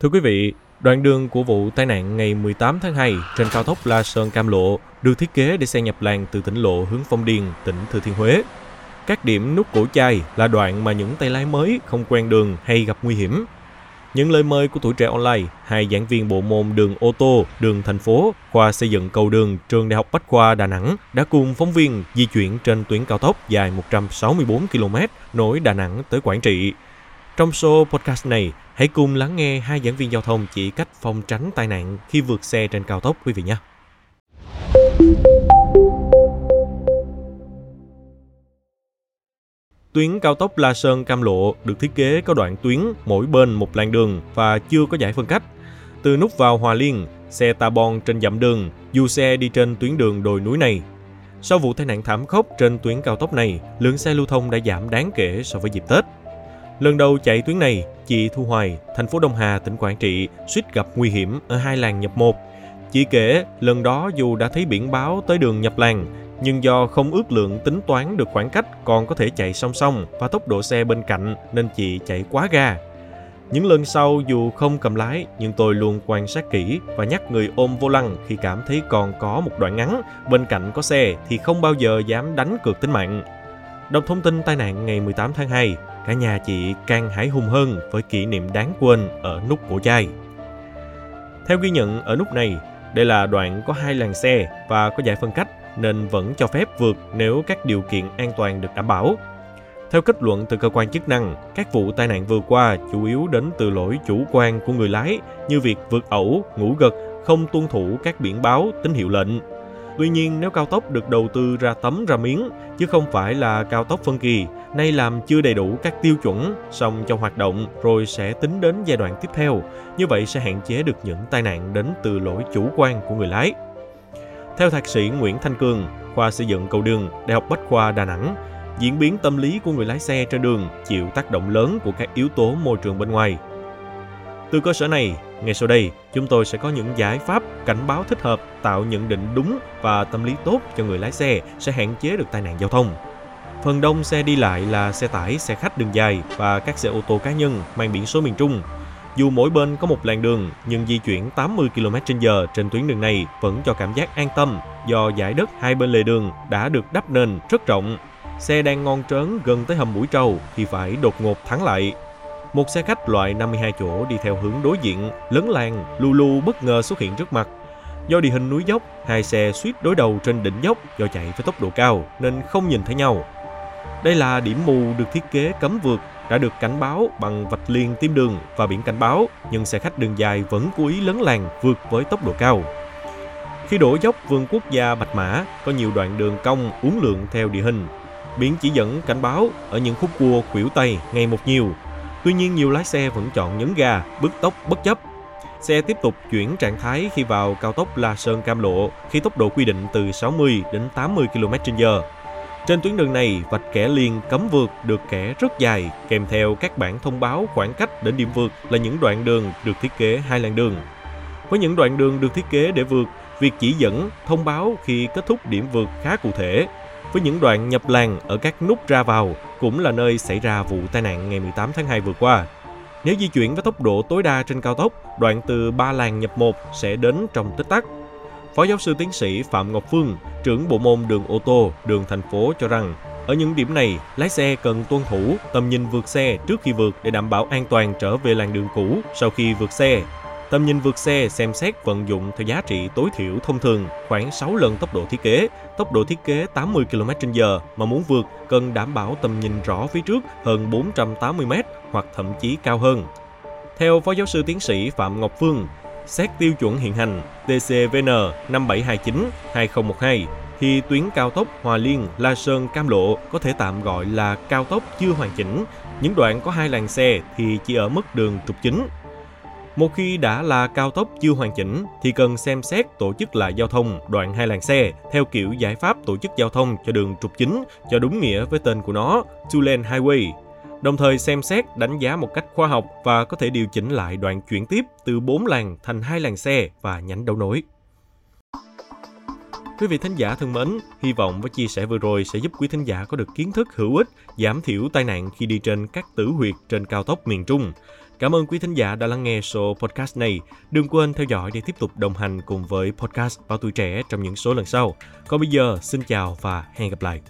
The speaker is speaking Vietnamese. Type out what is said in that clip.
Thưa quý vị, đoạn đường của vụ tai nạn ngày 18 tháng 2 trên cao tốc La Sơn Cam Lộ được thiết kế để xe nhập làng từ tỉnh Lộ hướng Phong Điền, tỉnh Thừa Thiên Huế. Các điểm nút cổ chai là đoạn mà những tay lái mới không quen đường hay gặp nguy hiểm. Những lời mời của tuổi trẻ online, hai giảng viên bộ môn đường ô tô, đường thành phố, khoa xây dựng cầu đường, trường Đại học Bách khoa Đà Nẵng đã cùng phóng viên di chuyển trên tuyến cao tốc dài 164 km nối Đà Nẵng tới Quảng Trị. Trong show podcast này, hãy cùng lắng nghe hai giảng viên giao thông chỉ cách phòng tránh tai nạn khi vượt xe trên cao tốc quý vị nhé. Tuyến cao tốc La Sơn Cam Lộ được thiết kế có đoạn tuyến mỗi bên một làn đường và chưa có giải phân cách. Từ nút vào Hòa Liên, xe ta bon trên dặm đường, dù xe đi trên tuyến đường đồi núi này. Sau vụ tai nạn thảm khốc trên tuyến cao tốc này, lượng xe lưu thông đã giảm đáng kể so với dịp Tết. Lần đầu chạy tuyến này, chị Thu Hoài, thành phố Đông Hà, tỉnh Quảng Trị, suýt gặp nguy hiểm ở hai làng nhập một. Chị kể, lần đó dù đã thấy biển báo tới đường nhập làng, nhưng do không ước lượng tính toán được khoảng cách còn có thể chạy song song và tốc độ xe bên cạnh nên chị chạy quá ga. Những lần sau dù không cầm lái nhưng tôi luôn quan sát kỹ và nhắc người ôm vô lăng khi cảm thấy còn có một đoạn ngắn bên cạnh có xe thì không bao giờ dám đánh cược tính mạng. Đọc thông tin tai nạn ngày 18 tháng 2, cả nhà chị càng hãi hùng hơn với kỷ niệm đáng quên ở nút cổ chai. Theo ghi nhận ở nút này, đây là đoạn có hai làn xe và có giải phân cách nên vẫn cho phép vượt nếu các điều kiện an toàn được đảm bảo. Theo kết luận từ cơ quan chức năng, các vụ tai nạn vừa qua chủ yếu đến từ lỗi chủ quan của người lái như việc vượt ẩu, ngủ gật, không tuân thủ các biển báo, tín hiệu lệnh. Tuy nhiên, nếu cao tốc được đầu tư ra tấm ra miếng, chứ không phải là cao tốc phân kỳ, nay làm chưa đầy đủ các tiêu chuẩn, xong cho hoạt động rồi sẽ tính đến giai đoạn tiếp theo. Như vậy sẽ hạn chế được những tai nạn đến từ lỗi chủ quan của người lái. Theo thạc sĩ Nguyễn Thanh Cường, khoa xây dựng cầu đường, Đại học Bách khoa Đà Nẵng, diễn biến tâm lý của người lái xe trên đường chịu tác động lớn của các yếu tố môi trường bên ngoài. Từ cơ sở này, ngay sau đây, chúng tôi sẽ có những giải pháp cảnh báo thích hợp, tạo nhận định đúng và tâm lý tốt cho người lái xe sẽ hạn chế được tai nạn giao thông. Phần đông xe đi lại là xe tải, xe khách đường dài và các xe ô tô cá nhân mang biển số miền Trung. Dù mỗi bên có một làn đường, nhưng di chuyển 80 km/h trên tuyến đường này vẫn cho cảm giác an tâm do giải đất hai bên lề đường đã được đắp nền rất rộng. Xe đang ngon trớn gần tới hầm mũi trâu thì phải đột ngột thắng lại. Một xe khách loại 52 chỗ đi theo hướng đối diện, lấn làng, lulu bất ngờ xuất hiện trước mặt. Do địa hình núi dốc, hai xe suýt đối đầu trên đỉnh dốc do chạy với tốc độ cao nên không nhìn thấy nhau. Đây là điểm mù được thiết kế cấm vượt đã được cảnh báo bằng vạch liền tim đường và biển cảnh báo, nhưng xe khách đường dài vẫn cố ý lấn làng vượt với tốc độ cao. Khi đổ dốc vườn quốc gia Bạch Mã, có nhiều đoạn đường cong uốn lượn theo địa hình. Biển chỉ dẫn cảnh báo ở những khúc cua khuỷu tay ngày một nhiều. Tuy nhiên nhiều lái xe vẫn chọn nhấn ga, bứt tốc bất chấp. Xe tiếp tục chuyển trạng thái khi vào cao tốc La Sơn Cam Lộ khi tốc độ quy định từ 60 đến 80 km/h trên tuyến đường này, vạch kẻ liền cấm vượt được kẻ rất dài, kèm theo các bản thông báo khoảng cách đến điểm vượt là những đoạn đường được thiết kế hai làn đường. Với những đoạn đường được thiết kế để vượt, việc chỉ dẫn, thông báo khi kết thúc điểm vượt khá cụ thể. Với những đoạn nhập làng ở các nút ra vào cũng là nơi xảy ra vụ tai nạn ngày 18 tháng 2 vừa qua. Nếu di chuyển với tốc độ tối đa trên cao tốc, đoạn từ ba làng nhập 1 sẽ đến trong tích tắc Phó giáo sư tiến sĩ Phạm Ngọc Phương, trưởng bộ môn đường ô tô, đường thành phố cho rằng, ở những điểm này, lái xe cần tuân thủ tầm nhìn vượt xe trước khi vượt để đảm bảo an toàn trở về làn đường cũ sau khi vượt xe. Tầm nhìn vượt xe xem xét vận dụng theo giá trị tối thiểu thông thường khoảng 6 lần tốc độ thiết kế, tốc độ thiết kế 80 km/h mà muốn vượt cần đảm bảo tầm nhìn rõ phía trước hơn 480 m hoặc thậm chí cao hơn. Theo Phó giáo sư tiến sĩ Phạm Ngọc Phương, Xét tiêu chuẩn hiện hành TCVN 5729-2012 thì tuyến cao tốc Hòa Liên La Sơn Cam Lộ có thể tạm gọi là cao tốc chưa hoàn chỉnh. Những đoạn có hai làn xe thì chỉ ở mức đường trục chính. Một khi đã là cao tốc chưa hoàn chỉnh thì cần xem xét tổ chức lại giao thông đoạn hai làn xe theo kiểu giải pháp tổ chức giao thông cho đường trục chính cho đúng nghĩa với tên của nó, Two Lane Highway đồng thời xem xét đánh giá một cách khoa học và có thể điều chỉnh lại đoạn chuyển tiếp từ 4 làn thành hai làn xe và nhánh đấu nối. Quý vị thính giả thân mến, hy vọng với chia sẻ vừa rồi sẽ giúp quý thính giả có được kiến thức hữu ích, giảm thiểu tai nạn khi đi trên các tử huyệt trên cao tốc miền Trung. Cảm ơn quý thính giả đã lắng nghe số podcast này. Đừng quên theo dõi để tiếp tục đồng hành cùng với podcast Báo Tuổi Trẻ trong những số lần sau. Còn bây giờ, xin chào và hẹn gặp lại.